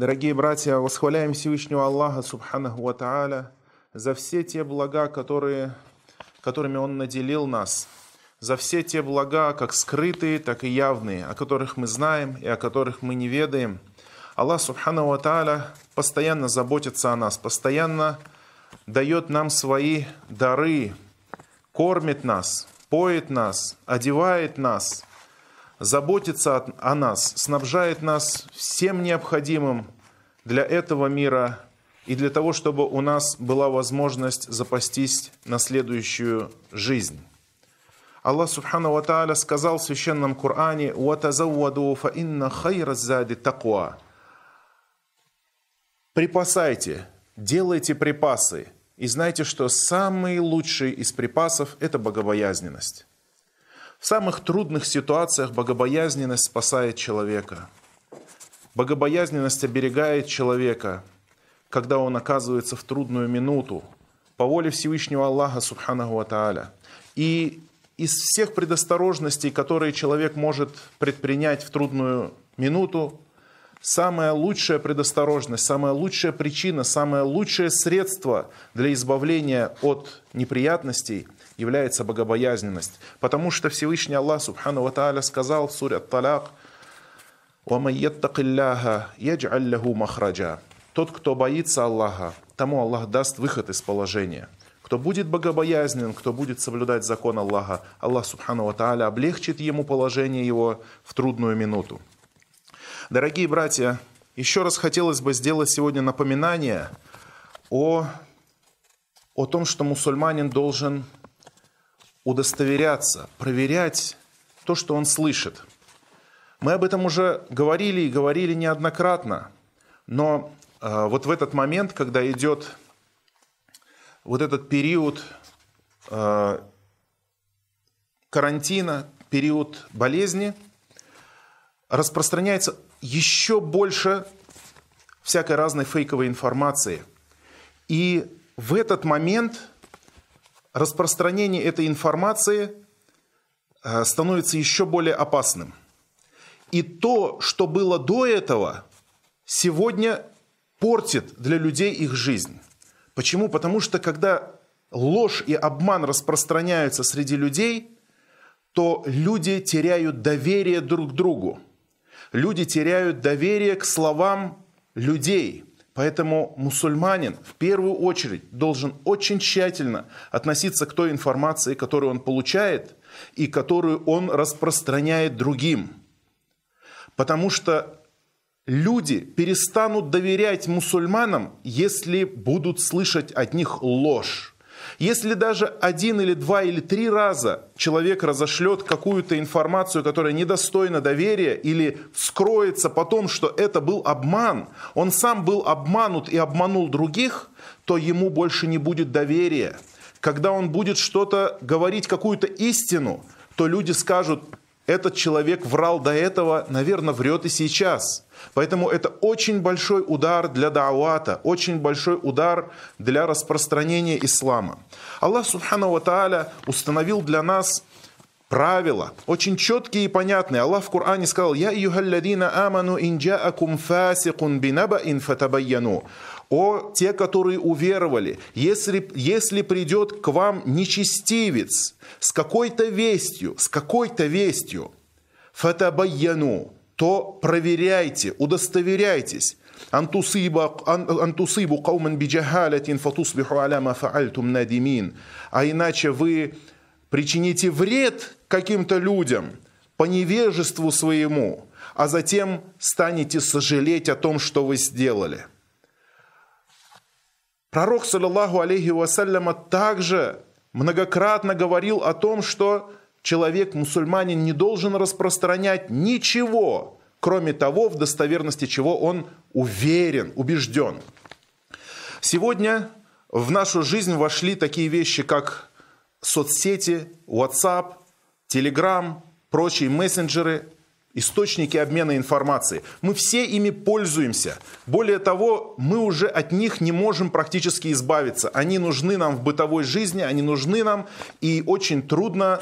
Дорогие братья, восхваляем Всевышнего Аллаха Субханаху Ва за все те блага, которые, которыми Он наделил нас, за все те блага, как скрытые, так и явные, о которых мы знаем и о которых мы не ведаем. Аллах Субханаху Ва постоянно заботится о нас, постоянно дает нам свои дары, кормит нас, поет нас, одевает нас – заботится о нас, снабжает нас всем необходимым для этого мира и для того, чтобы у нас была возможность запастись на следующую жизнь. Аллах Субхану Ва Тааля сказал в Священном Коране «Ватазавваду фа инна хайра зади таква» Припасайте, делайте припасы, и знайте, что самый лучший из припасов – это богобоязненность. В самых трудных ситуациях богобоязненность спасает человека. Богобоязненность оберегает человека, когда он оказывается в трудную минуту, по воле Всевышнего Аллаха, Субханаху Ва Тааля. И из всех предосторожностей, которые человек может предпринять в трудную минуту, самая лучшая предосторожность, самая лучшая причина, самое лучшее средство для избавления от неприятностей – является богобоязненность. Потому что Всевышний Аллах Субхану Ва Тааля сказал в суре Ат-Таляк, وَمَنْ يَتَّقِ اللَّهَ يَجْعَلْ لَهُ مَخْرَجًا Тот, кто боится Аллаха, тому Аллах даст выход из положения. Кто будет богобоязнен, кто будет соблюдать закон Аллаха, Аллах Субхану Ва Тааля облегчит ему положение его в трудную минуту. Дорогие братья, еще раз хотелось бы сделать сегодня напоминание о, о том, что мусульманин должен удостоверяться, проверять то, что он слышит. Мы об этом уже говорили и говорили неоднократно, но э, вот в этот момент, когда идет вот этот период э, карантина, период болезни, распространяется еще больше всякой разной фейковой информации. И в этот момент распространение этой информации э, становится еще более опасным. И то, что было до этого, сегодня портит для людей их жизнь. Почему? Потому что когда ложь и обман распространяются среди людей, то люди теряют доверие друг к другу. Люди теряют доверие к словам людей – Поэтому мусульманин в первую очередь должен очень тщательно относиться к той информации, которую он получает и которую он распространяет другим. Потому что люди перестанут доверять мусульманам, если будут слышать от них ложь. Если даже один или два или три раза человек разошлет какую-то информацию, которая недостойна доверия, или вскроется потом, что это был обман, он сам был обманут и обманул других, то ему больше не будет доверия. Когда он будет что-то говорить, какую-то истину, то люди скажут, этот человек врал до этого, наверное, врет и сейчас. Поэтому это очень большой удар для даавата, очень большой удар для распространения ислама. Аллах Субхану Ва установил для нас правила, очень четкие и понятные. Аллах в Коране сказал, «Я юхалладина аману инджаакум фасикун бинабаин фатабайяну». О, те, которые уверовали, если, если придет к вам нечестивец с какой-то вестью, с какой-то вестью, фатабайяну, то проверяйте, удостоверяйтесь. Антусибу кауман биджахалятин фатусбиху аляма фаальтум надимин. А иначе вы причините вред каким-то людям по невежеству своему, а затем станете сожалеть о том, что вы сделали. Пророк, саллаллаху алейхи вассаляма, также многократно говорил о том, что человек, мусульманин, не должен распространять ничего, кроме того, в достоверности чего он уверен, убежден. Сегодня в нашу жизнь вошли такие вещи, как соцсети, WhatsApp, Telegram, прочие мессенджеры, источники обмена информацией. Мы все ими пользуемся. Более того, мы уже от них не можем практически избавиться. Они нужны нам в бытовой жизни, они нужны нам, и очень трудно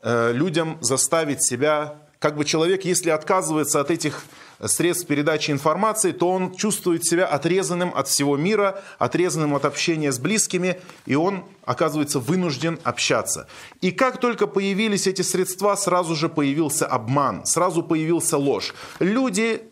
Э, людям заставить себя, как бы человек, если отказывается от этих средств передачи информации, то он чувствует себя отрезанным от всего мира, отрезанным от общения с близкими, и он оказывается вынужден общаться. И как только появились эти средства, сразу же появился обман, сразу появился ложь. Люди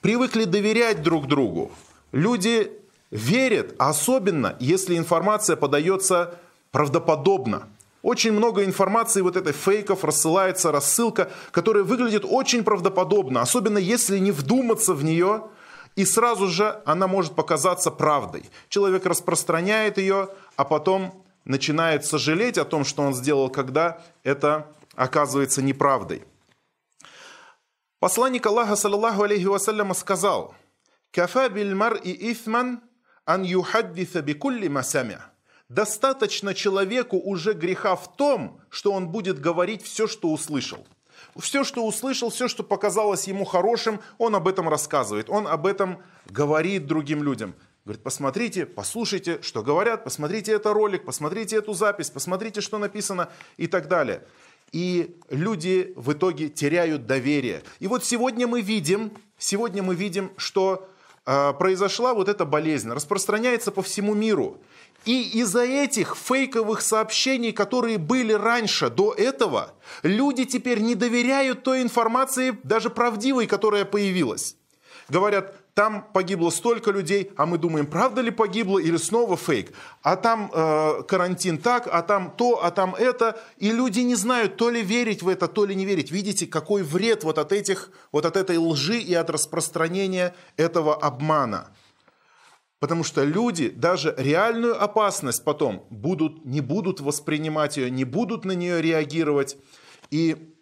привыкли доверять друг другу. Люди верят, особенно если информация подается правдоподобно. Очень много информации вот этой фейков рассылается, рассылка, которая выглядит очень правдоподобно, особенно если не вдуматься в нее, и сразу же она может показаться правдой. Человек распространяет ее, а потом начинает сожалеть о том, что он сделал, когда это оказывается неправдой. Посланник Аллаха, саллаллаху алейхи вассаляма, сказал, «Кафа биль мар и ифман ан юхаддиса бикулли масамя». Достаточно человеку уже греха в том, что он будет говорить все, что услышал. Все, что услышал, все, что показалось ему хорошим, он об этом рассказывает, он об этом говорит другим людям. Говорит, посмотрите, послушайте, что говорят, посмотрите это ролик, посмотрите эту запись, посмотрите, что написано и так далее. И люди в итоге теряют доверие. И вот сегодня мы видим, сегодня мы видим, что э, произошла вот эта болезнь, распространяется по всему миру. И из-за этих фейковых сообщений, которые были раньше, до этого, люди теперь не доверяют той информации, даже правдивой, которая появилась. Говорят, там погибло столько людей, а мы думаем, правда ли погибло или снова фейк. А там э, карантин так, а там то, а там это. И люди не знают, то ли верить в это, то ли не верить. Видите, какой вред вот от, этих, вот от этой лжи и от распространения этого обмана. Потому что люди даже реальную опасность потом будут, не будут воспринимать ее, не будут на нее реагировать. И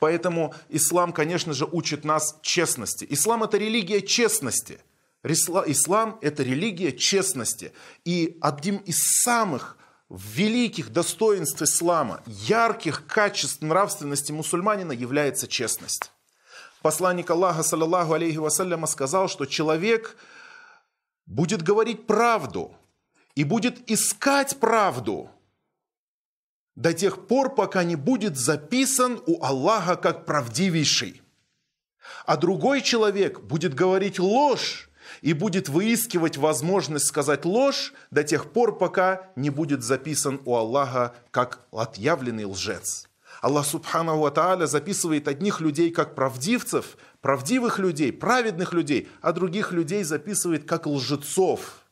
поэтому ислам, конечно же, учит нас честности. Ислам – это религия честности. Ислам – это религия честности. И одним из самых великих достоинств ислама, ярких качеств нравственности мусульманина является честность. Посланник Аллаха, саллаллаху алейхи вассаляма, сказал, что человек – будет говорить правду и будет искать правду до тех пор, пока не будет записан у Аллаха как правдивейший. А другой человек будет говорить ложь и будет выискивать возможность сказать ложь до тех пор, пока не будет записан у Аллаха как отъявленный лжец. Аллах Субхану Ва Тааля записывает одних людей как правдивцев, правдивых людей, праведных людей, а других людей записывает как лжецов.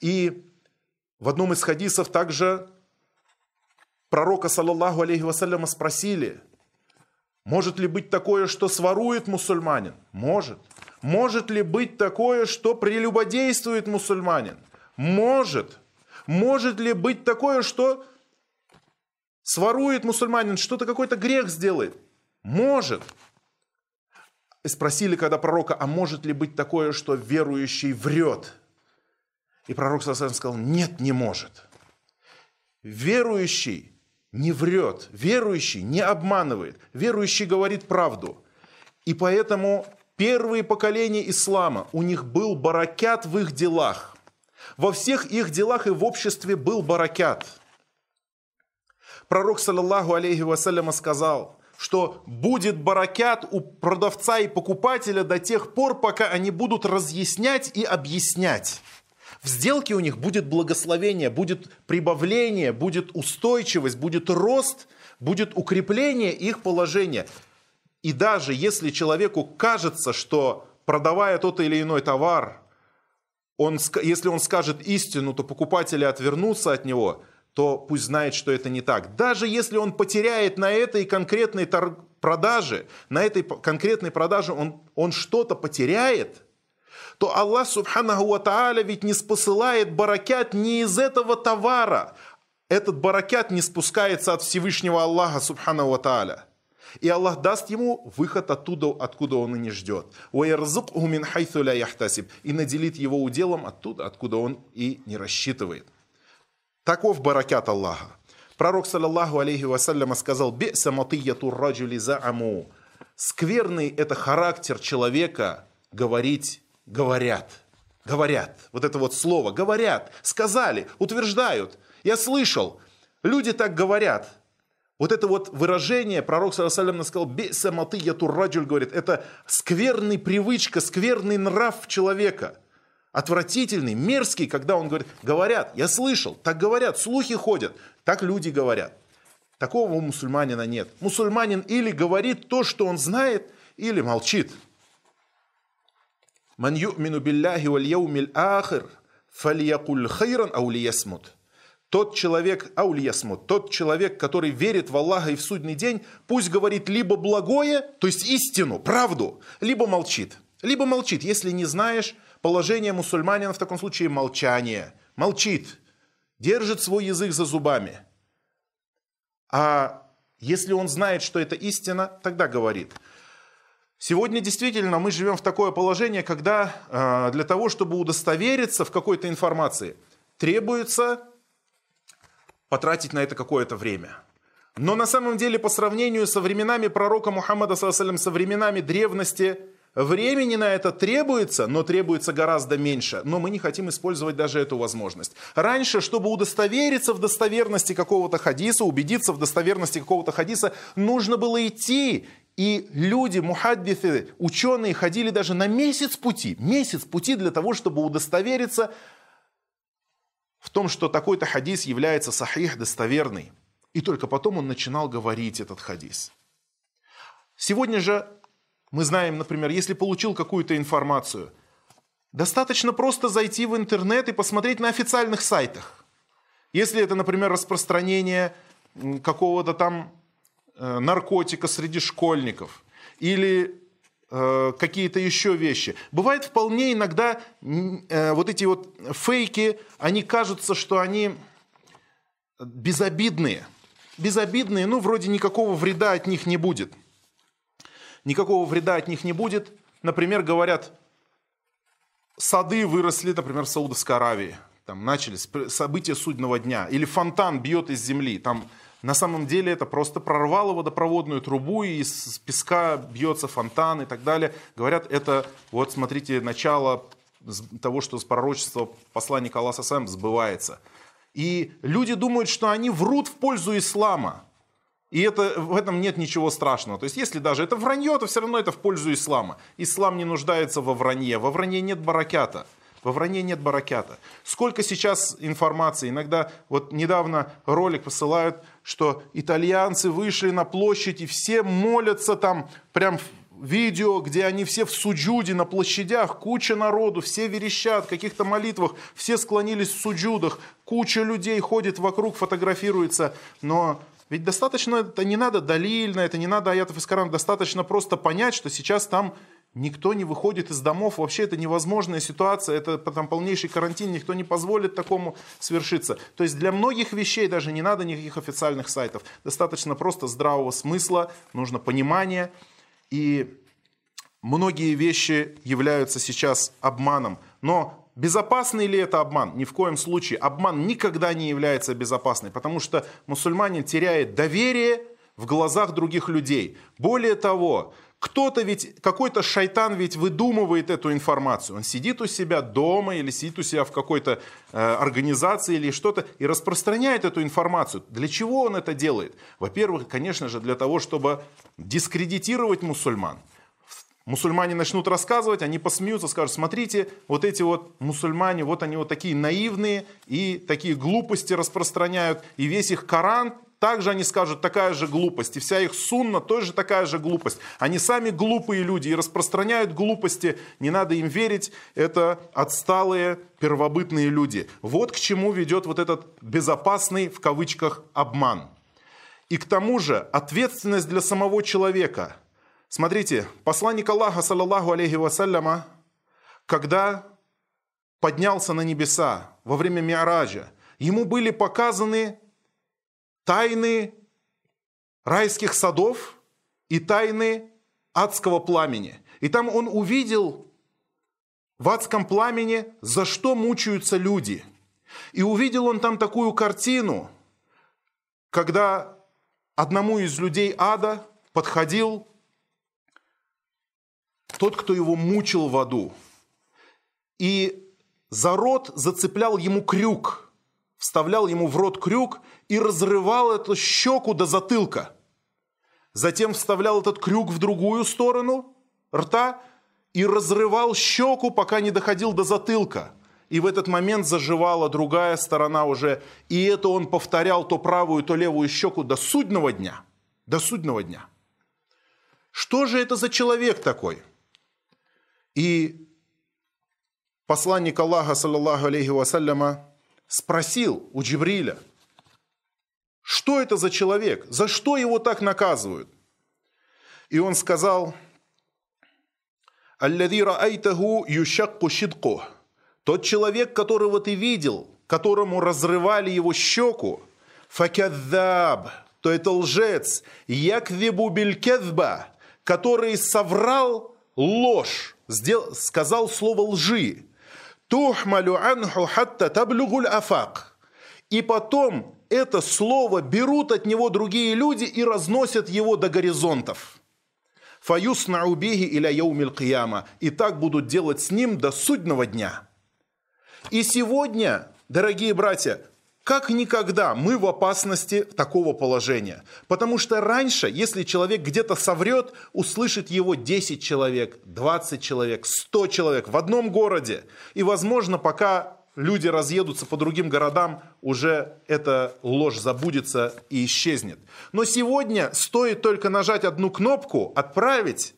И в одном из хадисов также пророка, саллаллаху алейхи вассаляма, спросили, может ли быть такое, что сворует мусульманин? Может. Может ли быть такое, что прелюбодействует мусульманин? Может. Может ли быть такое, что сворует мусульманин, что-то какой-то грех сделает? Может спросили, когда пророка, а может ли быть такое, что верующий врет? И пророк сказал, нет, не может. Верующий не врет, верующий не обманывает, верующий говорит правду. И поэтому первые поколения ислама, у них был баракят в их делах. Во всех их делах и в обществе был баракят. Пророк, саллаллаху алейхи вассаляма, сказал – что будет баракят у продавца и покупателя до тех пор, пока они будут разъяснять и объяснять. В сделке у них будет благословение, будет прибавление, будет устойчивость, будет рост, будет укрепление их положения. И даже если человеку кажется, что продавая тот или иной товар, он, если он скажет истину, то покупатели отвернутся от него – то пусть знает, что это не так. Даже если он потеряет на этой конкретной продаже, на этой конкретной продаже он, он что-то потеряет, то Аллах Субханаху Ва ведь не спосылает баракят не из этого товара. Этот баракят не спускается от Всевышнего Аллаха Субханаху Ва. И Аллах даст ему выход оттуда, откуда он и не ждет. И наделит его уделом оттуда, откуда он и не рассчитывает. Таков баракят Аллаха. Пророк, саллаллаху алейхи вассаляма, сказал, «Бе'са матияту раджули за'аму». Скверный – это характер человека говорить «говорят». Говорят. Вот это вот слово «говорят». Сказали, утверждают. Я слышал. Люди так говорят. Вот это вот выражение, пророк Салам сказал, «Бейса маты ятурраджуль», говорит, это скверный привычка, скверный нрав человека. Отвратительный, мерзкий, когда он говорит, говорят, я слышал, так говорят, слухи ходят, так люди говорят. Такого у мусульманина нет. Мусульманин или говорит то, что он знает, или молчит. «Ман ю'мину билляхи валь яумиль ахир, фальякуль хайран аулиясмут». Тот человек, аулиясмут, тот человек, который верит в Аллаха и в судный день, пусть говорит либо благое, то есть истину, правду, либо молчит. Либо молчит. Если не знаешь, положение мусульманина в таком случае молчание. Молчит. Держит свой язык за зубами. А если он знает, что это истина, тогда говорит. Сегодня действительно мы живем в такое положение, когда э, для того, чтобы удостовериться в какой-то информации, требуется потратить на это какое-то время. Но на самом деле по сравнению со временами пророка Мухаммада, со временами древности, Времени на это требуется, но требуется гораздо меньше. Но мы не хотим использовать даже эту возможность. Раньше, чтобы удостовериться в достоверности какого-то хадиса, убедиться в достоверности какого-то хадиса, нужно было идти. И люди, мухаддисы, ученые ходили даже на месяц пути. Месяц пути для того, чтобы удостовериться в том, что такой-то хадис является сахих, достоверный. И только потом он начинал говорить этот хадис. Сегодня же мы знаем, например, если получил какую-то информацию, достаточно просто зайти в интернет и посмотреть на официальных сайтах. Если это, например, распространение какого-то там э, наркотика среди школьников или э, какие-то еще вещи. Бывает вполне иногда э, вот эти вот фейки, они кажутся, что они безобидные. Безобидные, ну, вроде никакого вреда от них не будет никакого вреда от них не будет. Например, говорят, сады выросли, например, в Саудовской Аравии. Там начались события судного дня. Или фонтан бьет из земли. Там на самом деле это просто прорвало водопроводную трубу, и из песка бьется фонтан и так далее. Говорят, это, вот смотрите, начало того, что пророчество посланника Аллаха Сам сбывается. И люди думают, что они врут в пользу ислама. И это, в этом нет ничего страшного. То есть, если даже это вранье, то все равно это в пользу ислама. Ислам не нуждается во вранье. Во вранье нет баракята. Во вранье нет баракята. Сколько сейчас информации. Иногда, вот недавно ролик посылают, что итальянцы вышли на площадь и все молятся там, прям видео, где они все в суджуде на площадях, куча народу, все верещат в каких-то молитвах, все склонились в суджудах, куча людей ходит вокруг, фотографируется, но ведь достаточно, это не надо далильно, это не надо аятов из Корана, достаточно просто понять, что сейчас там никто не выходит из домов, вообще это невозможная ситуация, это там полнейший карантин, никто не позволит такому свершиться. То есть для многих вещей даже не надо никаких официальных сайтов, достаточно просто здравого смысла, нужно понимание, и многие вещи являются сейчас обманом, но Безопасный ли это обман? Ни в коем случае. Обман никогда не является безопасным, потому что мусульманин теряет доверие в глазах других людей. Более того, кто-то ведь, какой-то шайтан ведь выдумывает эту информацию. Он сидит у себя дома или сидит у себя в какой-то э, организации или что-то и распространяет эту информацию. Для чего он это делает? Во-первых, конечно же, для того, чтобы дискредитировать мусульман мусульмане начнут рассказывать, они посмеются, скажут, смотрите, вот эти вот мусульмане, вот они вот такие наивные и такие глупости распространяют, и весь их Коран также они скажут, такая же глупость. И вся их сунна тоже такая же глупость. Они сами глупые люди и распространяют глупости. Не надо им верить. Это отсталые первобытные люди. Вот к чему ведет вот этот безопасный, в кавычках, обман. И к тому же ответственность для самого человека – Смотрите, посланник Аллаха, саллаллаху алейхи вассаляма, когда поднялся на небеса во время Миараджа, ему были показаны тайны райских садов и тайны адского пламени. И там он увидел в адском пламени, за что мучаются люди. И увидел он там такую картину, когда одному из людей ада подходил тот, кто его мучил в аду. И за рот зацеплял ему крюк вставлял ему в рот крюк и разрывал эту щеку до затылка. Затем вставлял этот крюк в другую сторону рта и разрывал щеку, пока не доходил до затылка. И в этот момент заживала другая сторона уже. И это он повторял то правую, то левую щеку до судного дня. До судного дня. Что же это за человек такой? И посланник Аллаха, саллаллаху алейхи вассаляма, спросил у Джибриля, что это за человек, за что его так наказывают? И он сказал, «Аллади раайтаху юшакку щидку». Тот человек, которого ты видел, которому разрывали его щеку, فكذاب, то это лжец, يكذب بالكذبة, который соврал ложь, сделал, сказал слово лжи. تحمل عنه حتى تبلغ الآفاق. И потом это слово берут от него другие люди и разносят его до горизонтов. فيصنع به إلى يوم القيامة. И так будут делать с ним до судного дня. И сегодня, дорогие братья, как никогда мы в опасности такого положения. Потому что раньше, если человек где-то соврет, услышит его 10 человек, 20 человек, 100 человек в одном городе. И, возможно, пока люди разъедутся по другим городам, уже эта ложь забудется и исчезнет. Но сегодня стоит только нажать одну кнопку «Отправить»,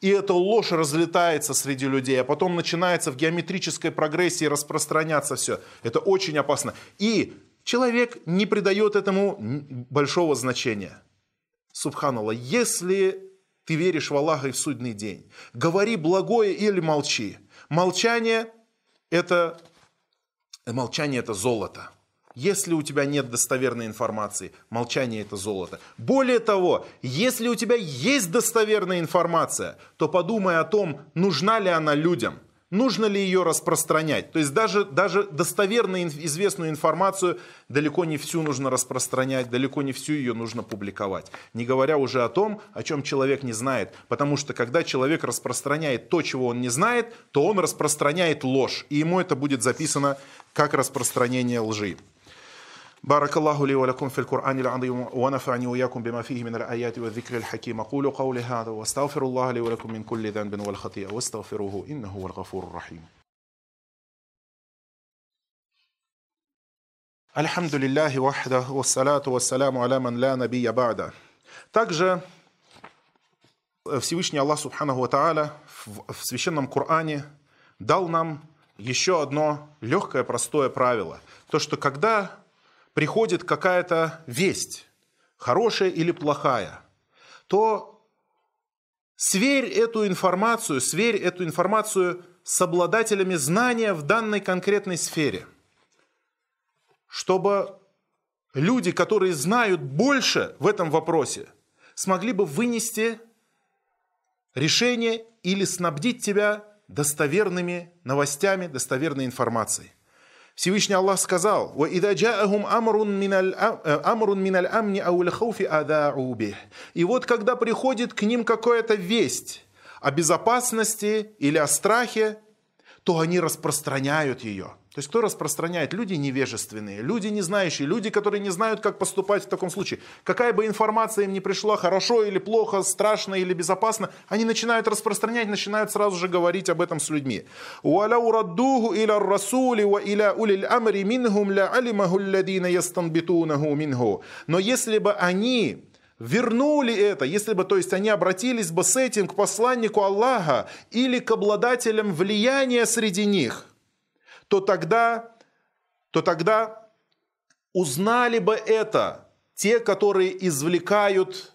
и эта ложь разлетается среди людей, а потом начинается в геометрической прогрессии распространяться все. Это очень опасно. И человек не придает этому большого значения. Субханаллах, если ты веришь в Аллаха и в судный день, говори благое или молчи. Молчание – это, молчание – это золото. Если у тебя нет достоверной информации, молчание это золото. Более того, если у тебя есть достоверная информация, то подумай о том, нужна ли она людям – Нужно ли ее распространять? То есть даже, даже достоверно известную информацию далеко не всю нужно распространять, далеко не всю ее нужно публиковать. Не говоря уже о том, о чем человек не знает. Потому что когда человек распространяет то, чего он не знает, то он распространяет ложь. И ему это будет записано как распространение лжи. بارك الله لي ولكم في القرآن العظيم ونفعني وإياكم بما فيه من الآيات والذكر الحكيم أقول قولي هذا واستغفر الله لي ولكم من كل ذنب والخطيئة واستغفروه إنه هو الغفور الرحيم الحمد لله وحده والصلاة والسلام على من لا نبي بعده Также Всевышний Аллах Субханаху Тааля в Священном Коране дал нам еще одно легкое, простое правило. То, что когда приходит какая-то весть, хорошая или плохая, то сверь эту информацию, сверь эту информацию с обладателями знания в данной конкретной сфере, чтобы люди, которые знают больше в этом вопросе, смогли бы вынести решение или снабдить тебя достоверными новостями, достоверной информацией. Всевышний Аллах сказал, «وَإِذَا جَاءَهُمْ أَمْرٌ مِنَ الْأَمْنِ أَوْ الْخَوْفِ أَذَاعُوا بِهِ». И вот когда приходит к ним какая-то весть о безопасности или о страхе, то они распространяют ее – то есть кто распространяет? Люди невежественные, люди не знающие, люди, которые не знают, как поступать в таком случае. Какая бы информация им ни пришла, хорошо или плохо, страшно или безопасно, они начинают распространять, начинают сразу же говорить об этом с людьми. Но если бы они вернули это, если бы, то есть они обратились бы с этим к посланнику Аллаха или к обладателям влияния среди них, то тогда, то тогда узнали бы это те, которые извлекают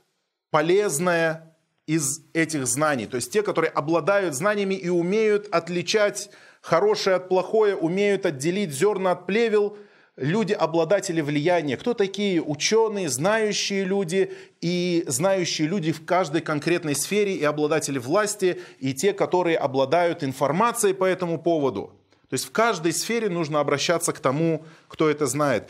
полезное из этих знаний. То есть те, которые обладают знаниями и умеют отличать хорошее от плохое, умеют отделить зерна от плевел, люди, обладатели влияния. Кто такие ученые, знающие люди и знающие люди в каждой конкретной сфере и обладатели власти, и те, которые обладают информацией по этому поводу. То есть в каждой сфере нужно обращаться к тому, кто это знает.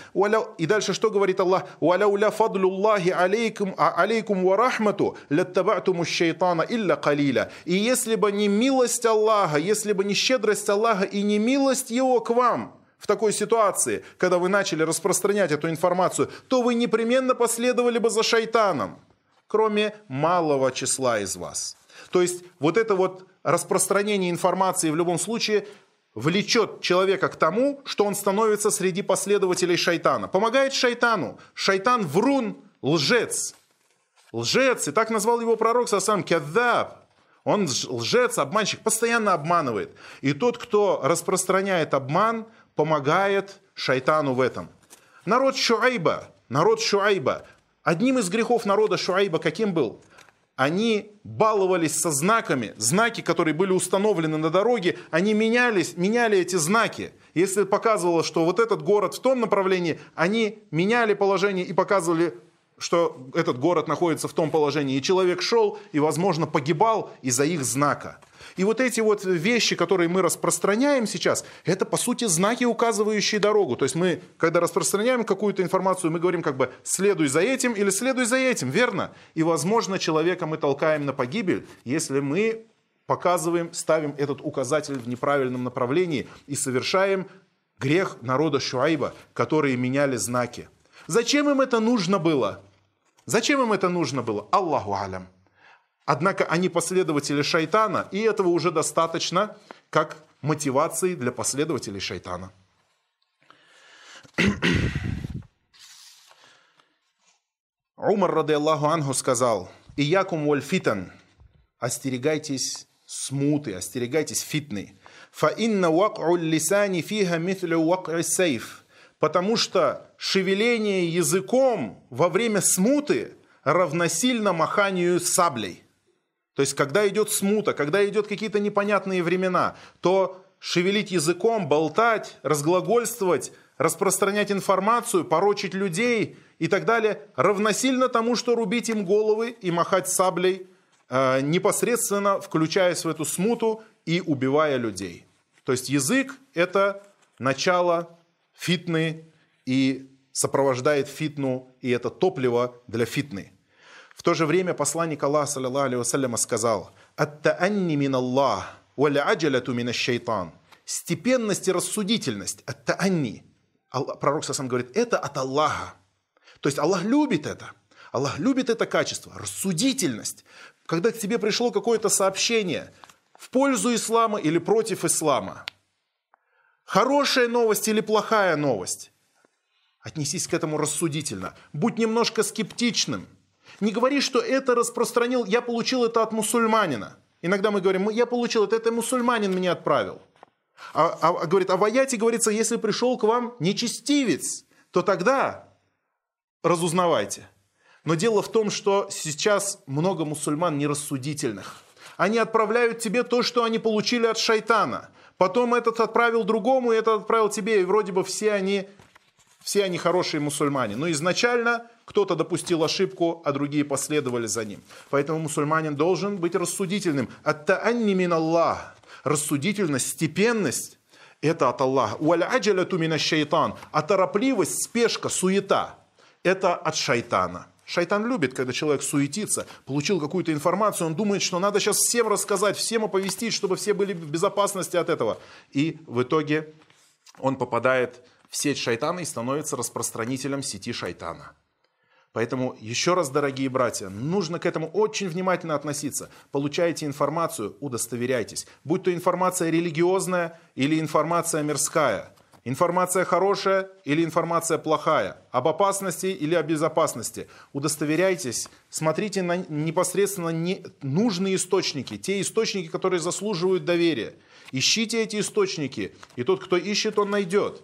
И дальше что говорит Аллах? «Уаляуля фадлуллахи алейкум, а алейкум ва рахмату латтабатуму шейтана илля калиля». И если бы не милость Аллаха, если бы не щедрость Аллаха и не милость Его к вам, в такой ситуации, когда вы начали распространять эту информацию, то вы непременно последовали бы за шайтаном, кроме малого числа из вас. То есть вот это вот распространение информации в любом случае влечет человека к тому, что он становится среди последователей шайтана. Помогает шайтану. Шайтан врун, лжец. Лжец, и так назвал его пророк сам кяддаб. Он лжец, обманщик, постоянно обманывает. И тот, кто распространяет обман, помогает шайтану в этом. Народ Шуайба, народ Шуайба, одним из грехов народа Шуайба каким был? Они баловались со знаками, знаки, которые были установлены на дороге, они менялись, меняли эти знаки. Если показывало, что вот этот город в том направлении, они меняли положение и показывали что этот город находится в том положении, и человек шел и, возможно, погибал из-за их знака. И вот эти вот вещи, которые мы распространяем сейчас, это, по сути, знаки, указывающие дорогу. То есть мы, когда распространяем какую-то информацию, мы говорим как бы «следуй за этим» или «следуй за этим», верно? И, возможно, человека мы толкаем на погибель, если мы показываем, ставим этот указатель в неправильном направлении и совершаем грех народа Шуайба, которые меняли знаки. Зачем им это нужно было? Зачем им это нужно было? Аллаху алям. Однако они последователи шайтана, и этого уже достаточно как мотивации для последователей шайтана. Умар, рады Аллаху анху, сказал, «Иякум валь фитан» остерегайтесь смуты, остерегайтесь фитны. «Фа инна вак'у лисани фиха мithлю вак'и сейф» потому что шевеление языком во время смуты равносильно маханию саблей. То есть, когда идет смута, когда идет какие-то непонятные времена, то шевелить языком, болтать, разглагольствовать, распространять информацию, порочить людей и так далее, равносильно тому, что рубить им головы и махать саблей, э, непосредственно включаясь в эту смуту и убивая людей. То есть язык – это начало фитны и сопровождает фитну, и это топливо для фитны. В то же время посланник Аллаха, саллиллаху алейhi сказал, «Ат-таанни мин Аллах, валя аджаляту мин шайтан». Степенность и рассудительность, ат-таанни. Пророк сам говорит, это от Аллаха. То есть Аллах любит это. Аллах любит это качество, рассудительность. Когда к тебе пришло какое-то сообщение в пользу ислама или против ислама, Хорошая новость или плохая новость? Отнесись к этому рассудительно. Будь немножко скептичным. Не говори, что это распространил, я получил это от мусульманина. Иногда мы говорим, я получил это, это мусульманин мне отправил. А, а, а говорит, а в аяте говорится, если пришел к вам нечестивец, то тогда разузнавайте. Но дело в том, что сейчас много мусульман нерассудительных. Они отправляют тебе то, что они получили от шайтана – потом этот отправил другому, и этот отправил тебе, и вроде бы все они, все они хорошие мусульмане. Но изначально кто-то допустил ошибку, а другие последовали за ним. Поэтому мусульманин должен быть рассудительным. Ат-таанни мин Аллах. Рассудительность, степенность – это от Аллаха. Уаль аджаляту мина шайтан. А торопливость, спешка, суета – это от шайтана. Шайтан любит, когда человек суетится, получил какую-то информацию, он думает, что надо сейчас всем рассказать, всем оповестить, чтобы все были в безопасности от этого. И в итоге он попадает в сеть шайтана и становится распространителем сети шайтана. Поэтому еще раз, дорогие братья, нужно к этому очень внимательно относиться. Получаете информацию, удостоверяйтесь. Будь то информация религиозная или информация мирская – Информация хорошая или информация плохая? Об опасности или о безопасности? Удостоверяйтесь, смотрите на непосредственно не, нужные источники, те источники, которые заслуживают доверия. Ищите эти источники, и тот, кто ищет, он найдет.